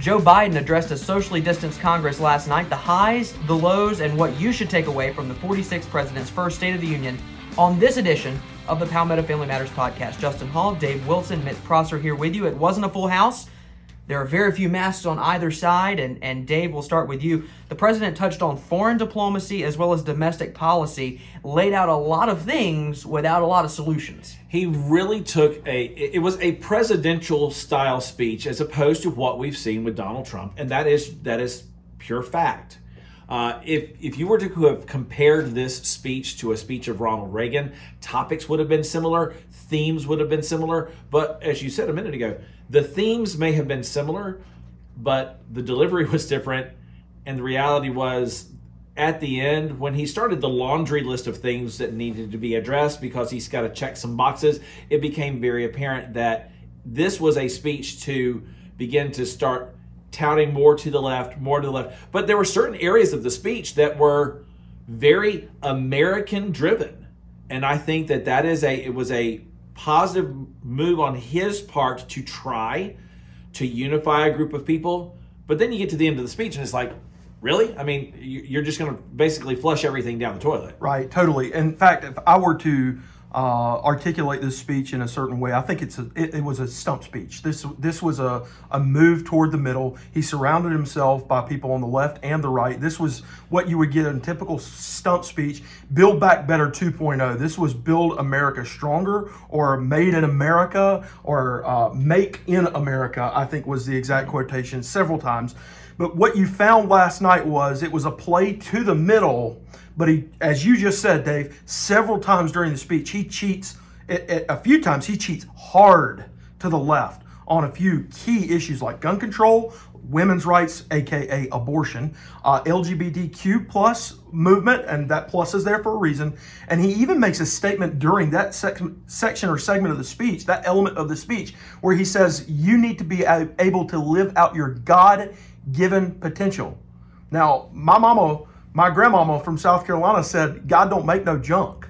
Joe Biden addressed a socially distanced Congress last night, the highs, the lows, and what you should take away from the 46th president's first State of the Union on this edition of the Palmetto Family Matters podcast. Justin Hall, Dave Wilson, Mitch Prosser here with you. It wasn't a full house. There are very few masks on either side, and, and Dave, we'll start with you. The president touched on foreign diplomacy as well as domestic policy, laid out a lot of things without a lot of solutions. He really took a, it was a presidential style speech as opposed to what we've seen with Donald Trump, and that is that is pure fact. Uh, if if you were to have compared this speech to a speech of Ronald Reagan, topics would have been similar, themes would have been similar, but as you said a minute ago, the themes may have been similar, but the delivery was different, and the reality was at the end when he started the laundry list of things that needed to be addressed because he's got to check some boxes, it became very apparent that this was a speech to begin to start touting more to the left, more to the left. But there were certain areas of the speech that were very American driven. And I think that that is a it was a positive move on his part to try to unify a group of people. But then you get to the end of the speech and it's like, really? I mean, you're just going to basically flush everything down the toilet. Right, totally. In fact, if I were to uh, articulate this speech in a certain way. I think it's a, it, it, was a stump speech. This this was a, a move toward the middle. He surrounded himself by people on the left and the right. This was what you would get in typical stump speech. Build Back Better 2.0. This was Build America Stronger or Made in America or uh, Make in America, I think was the exact quotation several times. But what you found last night was it was a play to the middle but he, as you just said, Dave, several times during the speech, he cheats. A few times he cheats hard to the left on a few key issues like gun control, women's rights, aka abortion, uh, LGBTQ plus movement, and that plus is there for a reason. And he even makes a statement during that sec- section or segment of the speech, that element of the speech, where he says, You need to be able to live out your God given potential. Now, my mama my grandmama from South Carolina said, God don't make no junk.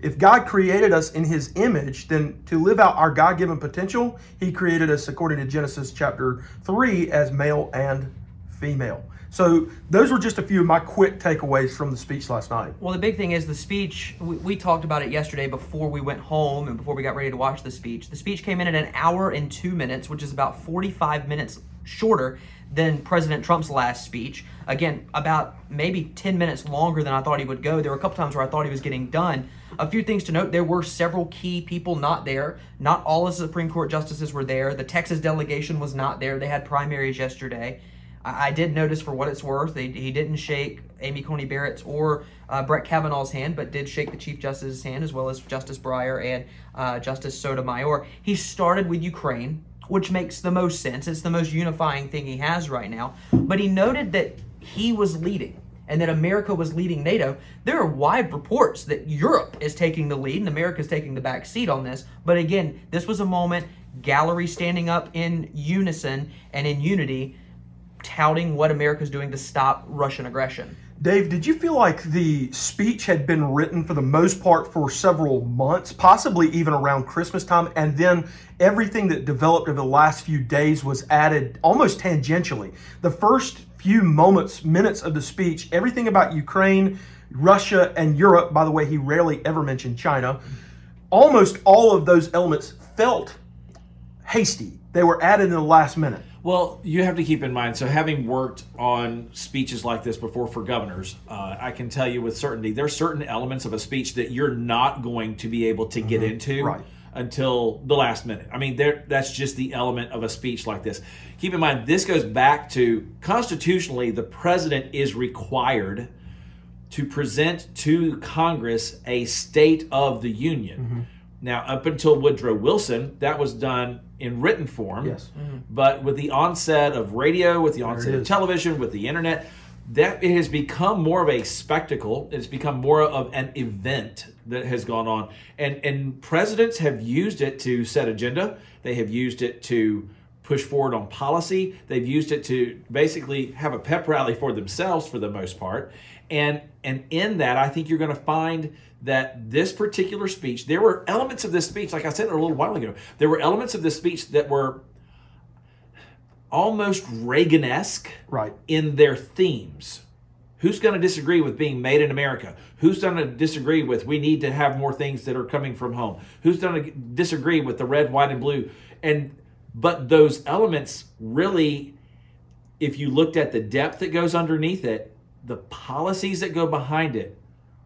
If God created us in his image, then to live out our God given potential, he created us according to Genesis chapter 3 as male and female. So those were just a few of my quick takeaways from the speech last night. Well, the big thing is the speech. We, we, talked about it yesterday before we went home and before we got ready to watch the speech. The speech came in at an hour and two minutes, which is about 45 minutes shorter than President Trump's last speech. Again, about maybe 10 minutes longer than I thought he would go. There were a couple times where I thought he was getting done. A few things to note there were several key people not there. Not all of the Supreme Court justices were there. The Texas delegation was not there. They had primaries yesterday. I, I did notice, for what it's worth, they, he didn't shake Amy Coney Barrett's or uh, Brett Kavanaugh's hand, but did shake the Chief Justice's hand as well as Justice Breyer and uh, Justice Sotomayor. He started with Ukraine which makes the most sense. It's the most unifying thing he has right now. But he noted that he was leading and that America was leading NATO. There are wide reports that Europe is taking the lead and America is taking the back seat on this. But again, this was a moment, gallery standing up in unison and in unity, touting what America is doing to stop Russian aggression. Dave, did you feel like the speech had been written for the most part for several months, possibly even around Christmas time, and then everything that developed over the last few days was added almost tangentially? The first few moments, minutes of the speech, everything about Ukraine, Russia, and Europe, by the way, he rarely ever mentioned China, almost all of those elements felt hasty. They were added in the last minute. Well, you have to keep in mind. So, having worked on speeches like this before for governors, uh, I can tell you with certainty there's certain elements of a speech that you're not going to be able to get mm-hmm. into right. until the last minute. I mean, there that's just the element of a speech like this. Keep in mind, this goes back to constitutionally, the president is required to present to Congress a State of the Union. Mm-hmm. Now, up until Woodrow Wilson, that was done in written form. Yes. Mm-hmm. But with the onset of radio, with the onset of television, with the internet, that it has become more of a spectacle. It's become more of an event that has gone on. And and presidents have used it to set agenda. They have used it to push forward on policy. They've used it to basically have a pep rally for themselves for the most part. And and in that, I think you're going to find that this particular speech, there were elements of this speech, like I said a little while ago, there were elements of this speech that were almost Reagan-esque Right. in their themes. Who's going to disagree with being made in America? Who's going to disagree with we need to have more things that are coming from home? Who's going to disagree with the red, white, and blue? And but those elements really, if you looked at the depth that goes underneath it, the policies that go behind it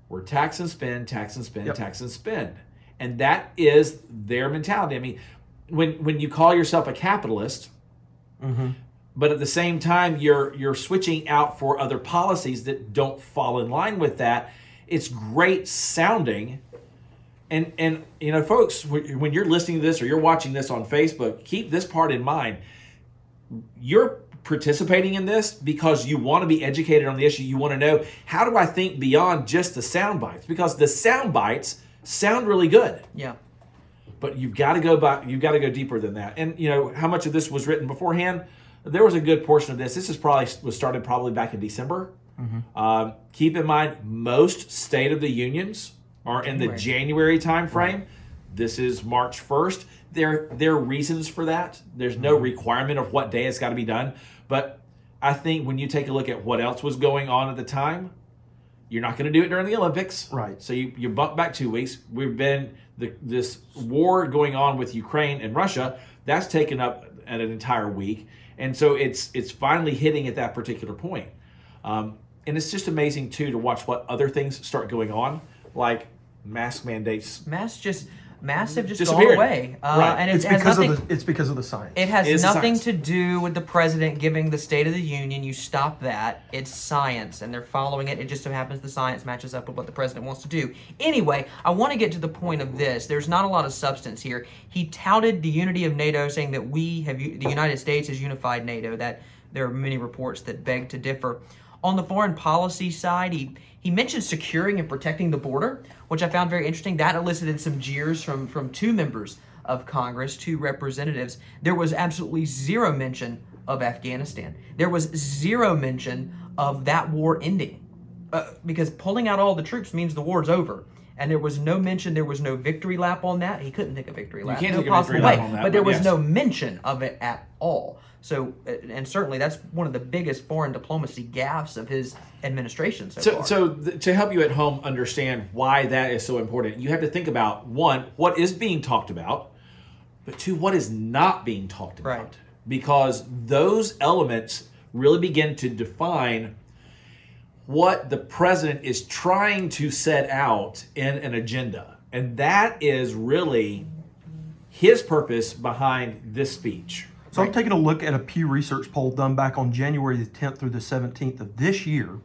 were tax and spend, tax and spend, Yep. tax and spend. And that is their mentality. I mean, when when you call yourself a capitalist, mm-hmm. but at the same time you're you're switching out for other policies that don't fall in line with that, it's great sounding. And and you know, folks, when you're listening to this or you're watching this on Facebook, keep this part in mind. You're participating in this because you want to be educated on the issue. You want to know how do I think beyond just the sound bites? Because the sound bites sound really good. Yeah. but you've got to go back you've got to go deeper than that. And you know how much of this was written beforehand? There was a good portion of this. This is probably was started probably back in december. Um, keep in mind most state of the unions are in the January. january time frame this is march 1st there there are reasons for that. There's no requirement of what day it's got to be done but i think when you take a look at what else was going on at the time you're not going to do it during the Olympics, Right. So you, you bump back two weeks. We've been the, this war going on with Ukraine and Russia. That's taken up an entire week, and so it's it's finally hitting at that particular point. Um, and it's just amazing too to watch what other things start going on, like mask mandates. Masks just masks have just Disappeared. gone away, uh, Right. and it It's has because nothing. of the it's because of the science. It has It's nothing to do with the president giving the State of the Union. You stop that. It's science, and they're following it. It just so happens the science matches up with what the president wants to do. Anyway, I want to get to the point of this. There's not a lot of substance here. He touted the unity of NATO, saying that we have the United States has unified NATO. That there are many reports that beg to differ. On the foreign policy side, he he mentioned securing and protecting the border, which I found very interesting. That elicited some jeers from from two members of Congress, two representatives. There was absolutely zero mention of Afghanistan. There was zero mention of that war ending, uh, because pulling out all the troops means the war's over. And there was no mention. There was no victory lap on that. He couldn't think of victory lap. can't no think of victory possible lap way. on that, but there was yes. no mention of it at all. So, uh, and certainly that's one of the biggest foreign diplomacy gaffes of his administration so, So, far. so th- to help you at home understand why that is so important, you have to think about one, what is being talked about, but two, what is not being talked about. Right. Because those elements really begin to define what the president is trying to set out in an agenda. And that is really his purpose behind this speech. So I'm taking a look at a Pew Research poll done back on January the 10th through the 17th of this year.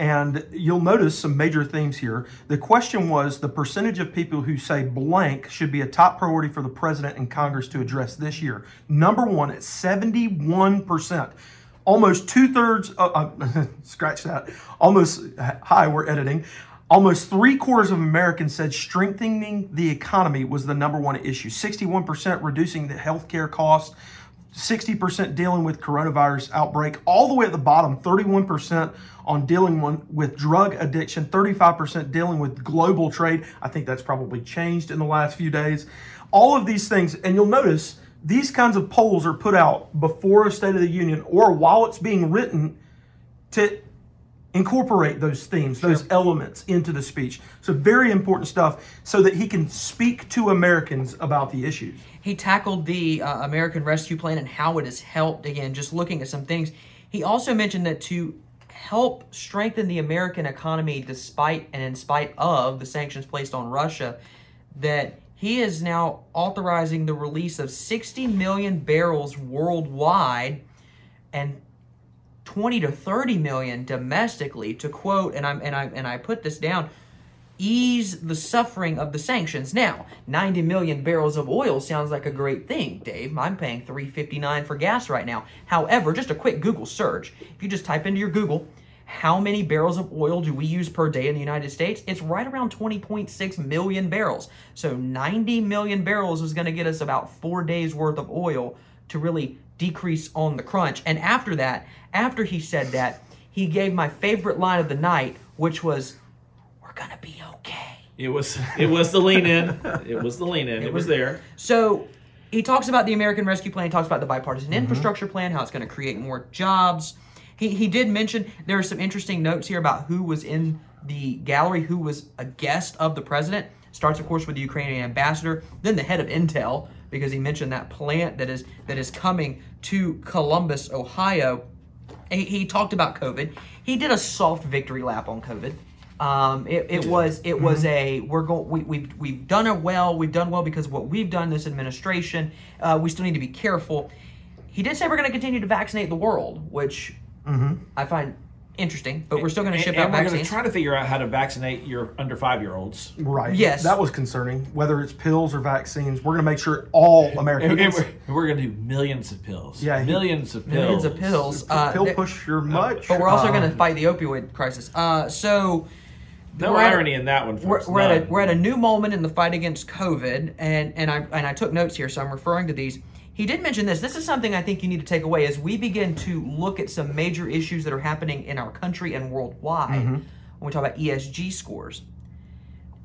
And you'll notice some major themes here. The question was the percentage of people who say blank should be a top priority for the president and Congress to address this year. Number one at 71%. Almost two thirds, uh, uh, scratch that, almost, hi, we're editing. Almost three quarters of Americans said strengthening the economy was the number one issue. 61% reducing the healthcare costs, 60% dealing with coronavirus outbreak, all the way at the bottom, 31% on dealing with drug addiction, 35% dealing with global trade. I think that's probably changed in the last few days. All of these things, and you'll notice these kinds of polls are put out before a State of the Union or while it's being written to incorporate those themes, those elements into the speech. So, very important stuff so that he can speak to Americans about the issues. He tackled the uh, American Rescue Plan and how it has helped. Again, just looking at some things. He also mentioned that to help strengthen the American economy, despite and in spite of the sanctions placed on Russia, that he is now authorizing the release of 60 million barrels worldwide and 20 to 30 million domestically to quote and I'm and I and I put this down ease the suffering of the sanctions. Now, 90 million barrels of oil sounds like a great thing, Dave. I'm paying 3.59 for gas right now. However, just a quick Google search. If you just type into your Google how many barrels of oil do we use per day in the United States? It's right around 20.6 million barrels. So 90 million barrels is going to get us about 4 days worth of oil to really decrease on the crunch. And after that, after he said that, he gave my favorite line of the night, which was we're going to be okay. It was it was the lean in. It was the lean in. It, was there. So he talks about the American Rescue Plan. He talks about the bipartisan mm-hmm. infrastructure plan, how it's going to create more jobs. He he did mention there are some interesting notes here about who was in the gallery, who was a guest of the president. Starts, of course, with the Ukrainian ambassador, then the head of Intel, because he mentioned that plant that is that is coming to Columbus, Ohio. He, he talked about COVID. He did a soft victory lap on COVID. Um, it, it was it was a we're going we, we've we've done it well. We've done well because of what we've done. This administration. Uh, we still need to be careful. He did say we're going to continue to vaccinate the world, which I find interesting. But we're still going to And, ship and out we're going to vaccines. try to figure out how to vaccinate your under five year olds. Right. Yes. That was concerning. Whether it's pills or vaccines, we're going to make sure all And, Americans. and we're, we're going to do millions of pills. Yeah, he- millions of pills. Millions of pills. Uh, pill th- pusher much. but we're also uh, going to fight the opioid crisis. Uh, so No we're at- irony in that one. we're, Folks. we're at a None. we're at a new moment in the fight against COVID, and and I and I took notes here, so I'm referring to these. He did mention this. This is something I think you need to take away as we begin to look at some major issues that are happening in our country and worldwide. Mm-hmm. When we talk about ESG scores,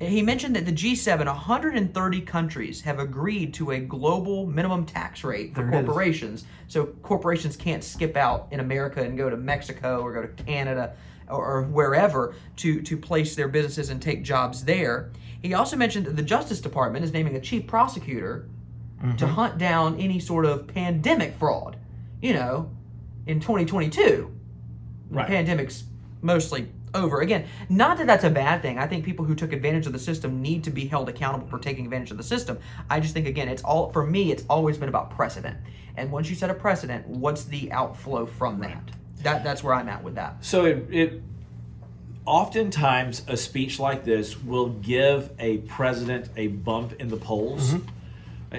he mentioned that the G7, 130 countries, have agreed to a global minimum tax rate for There corporations. So corporations can't skip out in America and go to Mexico or go to Canada or, or wherever to, to place their businesses and take jobs there. He also mentioned that the Justice Department is naming a chief prosecutor to mm-hmm. hunt down any sort of pandemic fraud. You know, in 2022, Right. the pandemic's mostly over. Again, not that that's a bad thing. I think people who took advantage of the system need to be held accountable for taking advantage of the system. I just think again, it's all for me. It's always been about precedent, and once you set a precedent, what's the outflow from that? That that's where I'm at with that. So it, it oftentimes a speech like this will give a president a bump in the polls. Mm-hmm.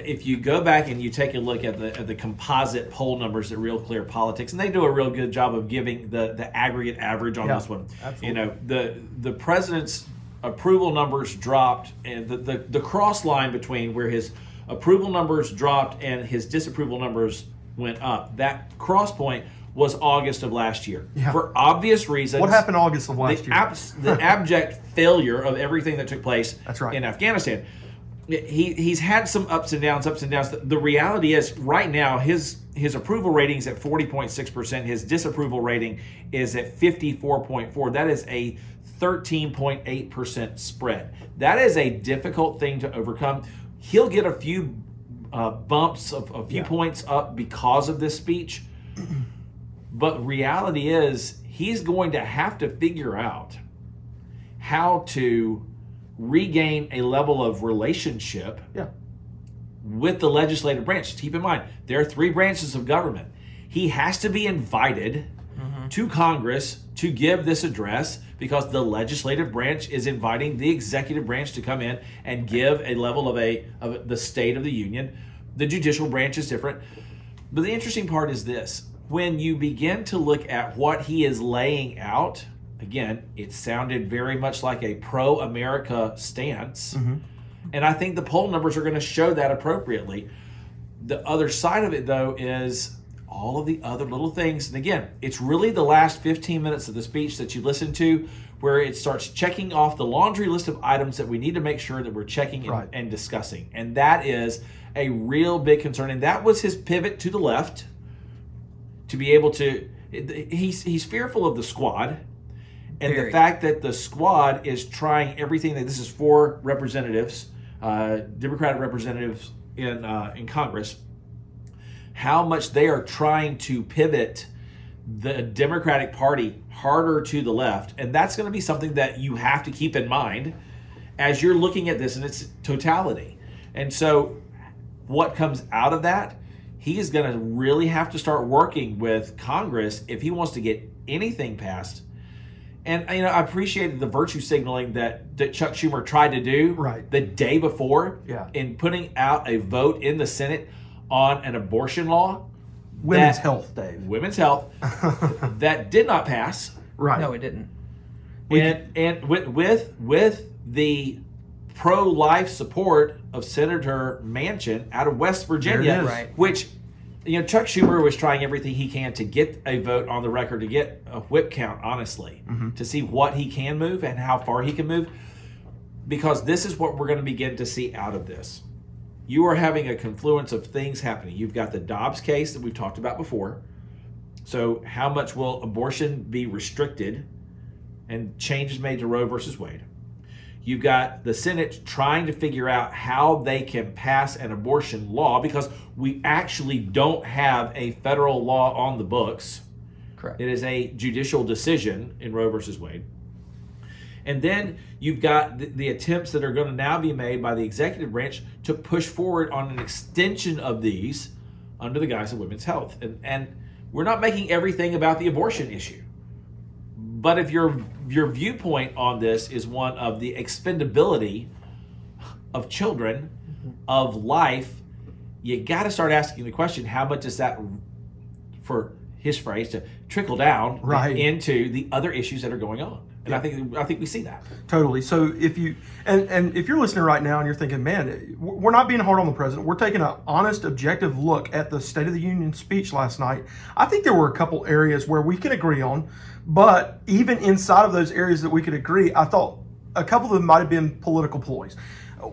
If you go back and you take a look at the at the composite poll numbers at Real Clear Politics, and they do a real good job of giving the the aggregate average on Yeah, this one. absolutely. You know the the president's approval numbers dropped, and the, the the cross line between where his approval numbers dropped and his disapproval numbers went up. That cross point was August of last year Yeah. for obvious reasons. What happened August of last the, year? abs- the abject failure of everything that took place That's right. in Afghanistan. He he's had some ups and downs, ups and downs. The, the reality is, right now, his his approval rating is at forty point six percent. His disapproval rating is at fifty four point four. That is a thirteen point eight percent spread. That is a difficult thing to overcome. He'll get a few uh, bumps of a few Yeah. points up because of this speech. But reality is, he's going to have to figure out how to regain a level of relationship yeah. with the legislative branch. Keep in mind, there are three branches of government. He has to be invited mm-hmm. to Congress to give this address because the legislative branch is inviting the executive branch to come in and give a level of a of the state of the union. The judicial branch is different. But the interesting part is this. When you begin to look at what he is laying out, again, it sounded very much like a pro America stance. Mm-hmm. And I think the poll numbers are going to show that appropriately. The other side of it, though, is all of the other little things. And again, it's really the last 15 minutes of the speech that you listen to where it starts checking off the laundry list of items that we need to make sure that we're checking and, Right. and discussing. And that is a real big concern. And that was his pivot to the left to be able to. He's, he's fearful of the squad and the fact that the squad is trying everything that this is for representatives, uh, Democratic representatives in uh, in Congress, how much they are trying to pivot the Democratic Party harder to the left, and that's going to be something that you have to keep in mind as you're looking at this in its totality. And so, what comes out of that? He is going to really have to start working with Congress if he wants to get anything passed. And you know, I appreciated the virtue signaling that, that Chuck Schumer tried to do Right. the day before Yeah. in putting out a vote in the Senate on an abortion law, Women's That- health, Dave. women's health, that did not pass. Right. No, it didn't. and and with with with the pro life support of Senator Manchin out of West Virginia, There it is. Right. which you know Chuck Schumer was trying everything he can to get a vote on the record to get a whip count, honestly, mm-hmm. to see what he can move and how far he can move, because this is what we're going to begin to see out of this. you are having a confluence of things happening. You've got the Dobbs case that we've talked about before. So, how much will abortion be restricted and changes made to Roe versus Wade? You've got the Senate trying to figure out how they can pass an abortion law because we actually don't have a federal law on the books. Correct. It is a judicial decision in Roe versus Wade. And then you've got the, the, attempts that are going to now be made by the executive branch to push forward on an extension of these under the guise of women's health. And, and we're not making everything about the abortion issue. But if your your viewpoint on this is one of the expendability of children, of life, you got to start asking the question: How much is that, for his phrase, to trickle down right. into the other issues that are going on? And Yeah. I think I think we see that. Totally. So if you and and if you're listening right now and you're thinking, man, we're not being hard on the president. We're taking an honest, objective look at the State of the Union speech last night. I think there were a couple areas where we can agree on, but even inside of those areas that we could agree, I thought a couple of them might have been political ploys.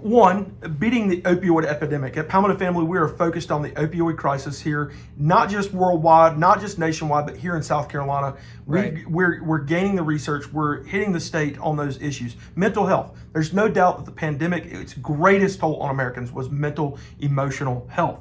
One, beating the opioid epidemic. At Palmetto Family, we are focused on the opioid crisis here, not just worldwide, not just nationwide, but here in South Carolina. We, Right. we're, we're gaining the research, we're hitting the state on those issues. Mental health. There's no doubt that the pandemic, its greatest toll on Americans was mental, emotional health.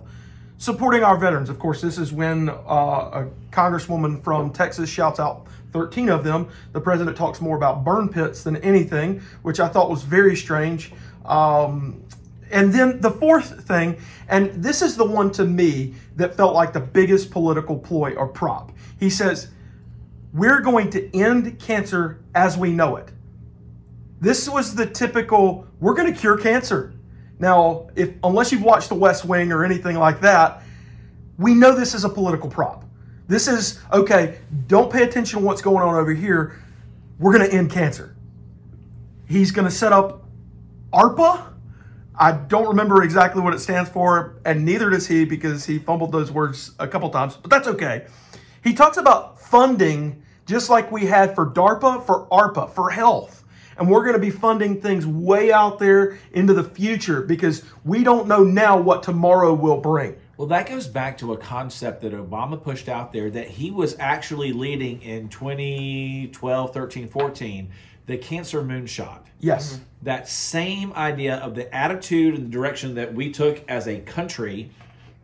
Supporting our veterans. Of course, this is when uh, a congresswoman from Texas shouts out 13 of them. The president talks more about burn pits than anything, which I thought was very strange. Um, and then the fourth thing, and this is the one to me that felt like the biggest political ploy or prop. He says, We're going to end cancer as we know it. This was the typical, we're going to cure cancer. Now, if unless you've watched The West Wing or anything like that, we know this is a political prop. This is okay, don't pay attention to what's going on over here. We're going to end cancer. He's going to set up ARPA. I don't remember exactly what it stands for, and neither does he because he fumbled those words a couple times, but that's okay. He talks about funding just like we had for DARPA, for ARPA, for health. And we're going to be funding things way out there into the future because we don't know now what tomorrow will bring. Well, that goes back to a concept that Obama pushed out there that he was actually leading in 2012, 13, 14, the cancer moonshot. Yes. Mm-hmm. That same idea of the attitude and the direction that we took as a country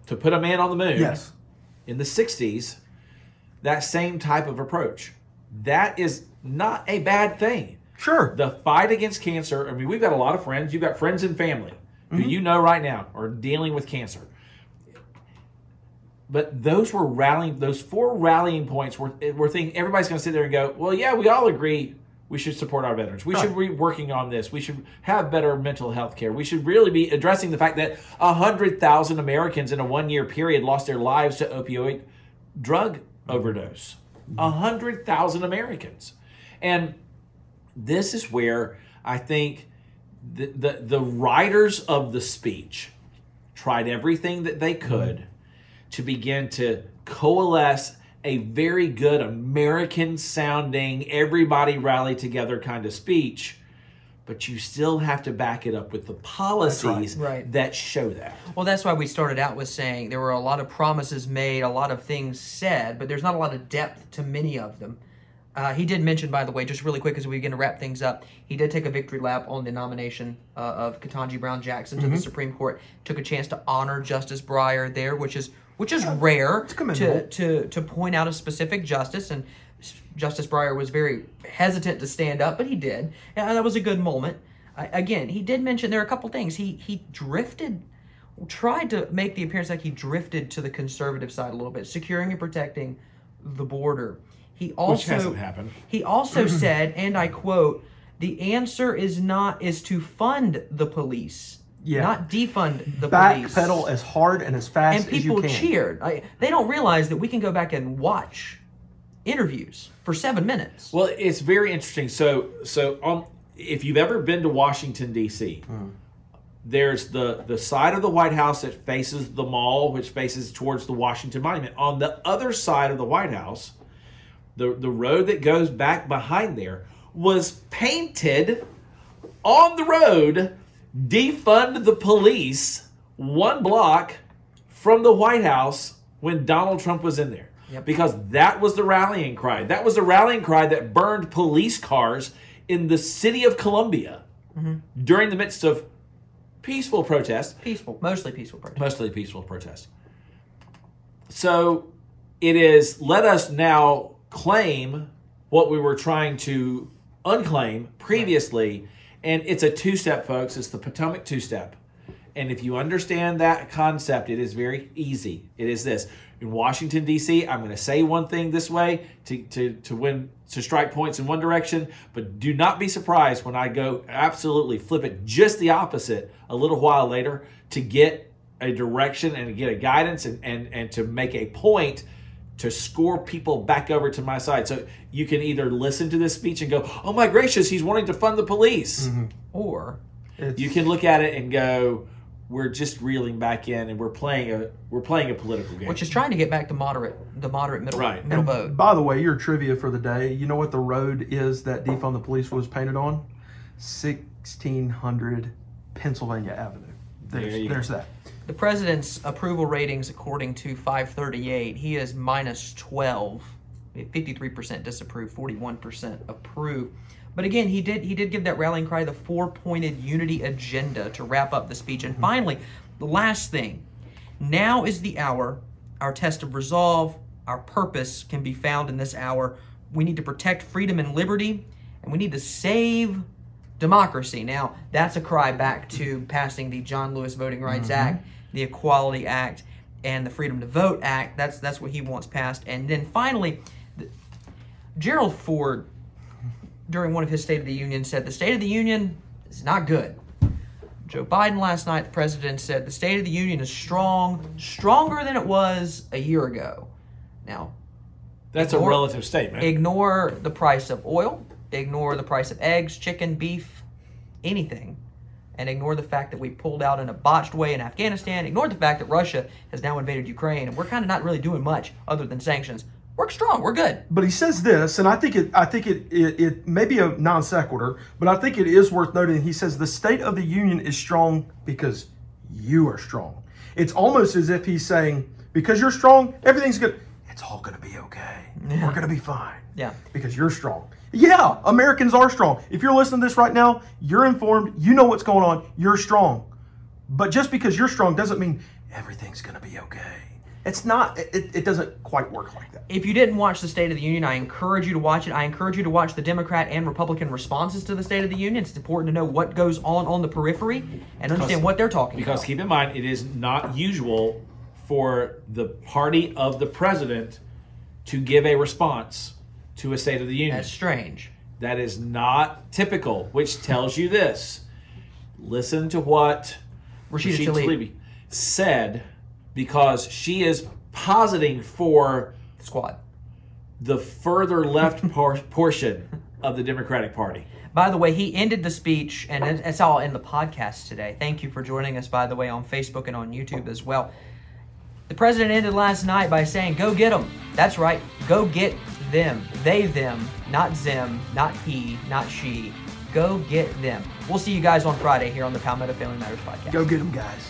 to put a man on the moon Yes. in the 60s, that same type of approach. That is not a bad thing. Sure. The fight against cancer, I mean, we've got a lot of friends. You've got friends and family who mm-hmm. you know right now are dealing with cancer. But those were rallying, those four rallying points were, were thinking everybody's going to sit there and go, well, yeah, we all agree we should support our veterans. We should be working on this. We should have better mental health care. We should really be addressing the fact that 100,000 Americans in a one year period lost their lives to opioid drug overdose. Mm-hmm. 100,000 Americans. And this is where I think the, the, the writers of the speech tried everything that they could mm-hmm. to begin to coalesce a very good American sounding, everybody rally together kind of speech. But you still have to back it up with the policies Right. that show that. Well, that's why we started out with saying there were a lot of promises made, a lot of things said, but there's not a lot of depth to many of them. Uh, he did mention, by the way, just really quick as we begin to wrap things up, he did take a victory lap on the nomination uh, of Ketanji Brown Jackson to the Supreme Court. Took a chance to honor Justice Breyer there, which is which is rare to, to to point out a specific justice. And Justice Breyer was very hesitant to stand up, but he did, and uh, that was a good moment. I, again, he did mention there are a couple things. He he drifted tried to make the appearance like he drifted to the conservative side a little bit, securing and protecting the border. He also hasn't happened. He also said, and I quote, "The answer is not is to fund the police, Yeah. not defund the police." Backpedal as hard and as fast and people as you can. cheered. I, they don't realize that we can go back and watch interviews for seven minutes. Well, it's very interesting. So, so on, if you've ever been to Washington D.C., hmm. there's the the side of the White House that faces the mall, which faces towards the Washington Monument. On the other side of the White House, the the road that goes back behind there was painted on the road. Defund the police one block from the White House when Donald Trump was in there. Yep. Because that was the rallying cry. That was the rallying cry that burned police cars in the city of Columbia mm-hmm. during the midst of peaceful protests. Peaceful, mostly peaceful protests. mostly peaceful protests. So it is let us now claim what we were trying to unclaim previously, and it's a two step, folks. It's the Potomac two step. And if you understand that concept, it is very easy. It is this. In Washington, D.C., I'm going to say one thing this way to, to, to win, to strike points in one direction, but do not be surprised when I go absolutely flip it just the opposite a little while later to get a direction and to get a guidance and, and, and to make a point to score people back over to my side. So you can either listen to this speech and go, oh my gracious, he's wanting to fund the police. Mm-hmm. Or It's, You can look at it and go, we're just reeling back in and we're playing a we're playing a political game. which is trying to get back to moderate, the moderate middle Right. middle vote. By the way, your trivia for the day. You know what the road is that defund the police was painted on? Sixteen hundred Pennsylvania Avenue. There's, There you go. there's that. The president's approval ratings, according to 538, he is minus 12, 53% disapprove, 41% approve. But again, he did he did give that rallying cry, the four-pointed unity agenda, to wrap up the speech. And mm-hmm. finally, the last thing, now is the hour. Our test of resolve, our purpose can be found in this hour. We need to protect freedom and liberty, and we need to save democracy. Now, that's a cry back to passing the John Lewis Voting Rights mm-hmm. Act, the Equality Act, and the Freedom to Vote Act. That's that's what he wants passed. And then finally, the, Gerald Ford, during one of his State of the Union, said the State of the Union is not good. Joe Biden last night, the president said the State of the Union is strong, stronger than it was a year ago. Now, That's a relative statement. ignore the price of oil, ignore the price of eggs, chicken, beef, anything, and ignore the fact that we pulled out in a botched way in Afghanistan, ignore the fact that Russia has now invaded Ukraine, and we're kind of not really doing much other than sanctions. We're strong, we're good. But he says this, and I think it. I think it. It, it may be a non sequitur, but I think it is worth noting. He says the state of the union is strong because you are strong. It's almost as if he's saying, because you're strong, everything's good. It's all going to be okay. We're going to be fine. Yeah. Because you're strong. Yeah, Americans are strong. If you're listening to this right now, you're informed. You know what's going on. You're strong. But just because you're strong doesn't mean everything's going to be okay. It's not. It, it doesn't quite work like that. If you didn't watch the State of the Union, I encourage you to watch it. I encourage you to watch the Democrat and Republican responses to the State of the Union. It's important to know what goes on on the periphery and understand what they're talking Because about. keep in mind, it is not usual for the party of the president to give a response to a State of the Union. That's strange. That is not typical, which tells you this. Listen to what Rashida Rashida Tlaib. Tlaib said because she is positing for Squad. the further left por- portion of the Democratic Party. By the way, he ended the speech, and it's all in the podcast today. Thank you for joining us, by the way, on Facebook and on YouTube as well. The president ended last night by saying, Go get them. That's right. Go get them. They, them, not Zim, not he, not she. Go get them. We'll see you guys on Friday here on the Palmetto Family Matters podcast. Go get them, guys.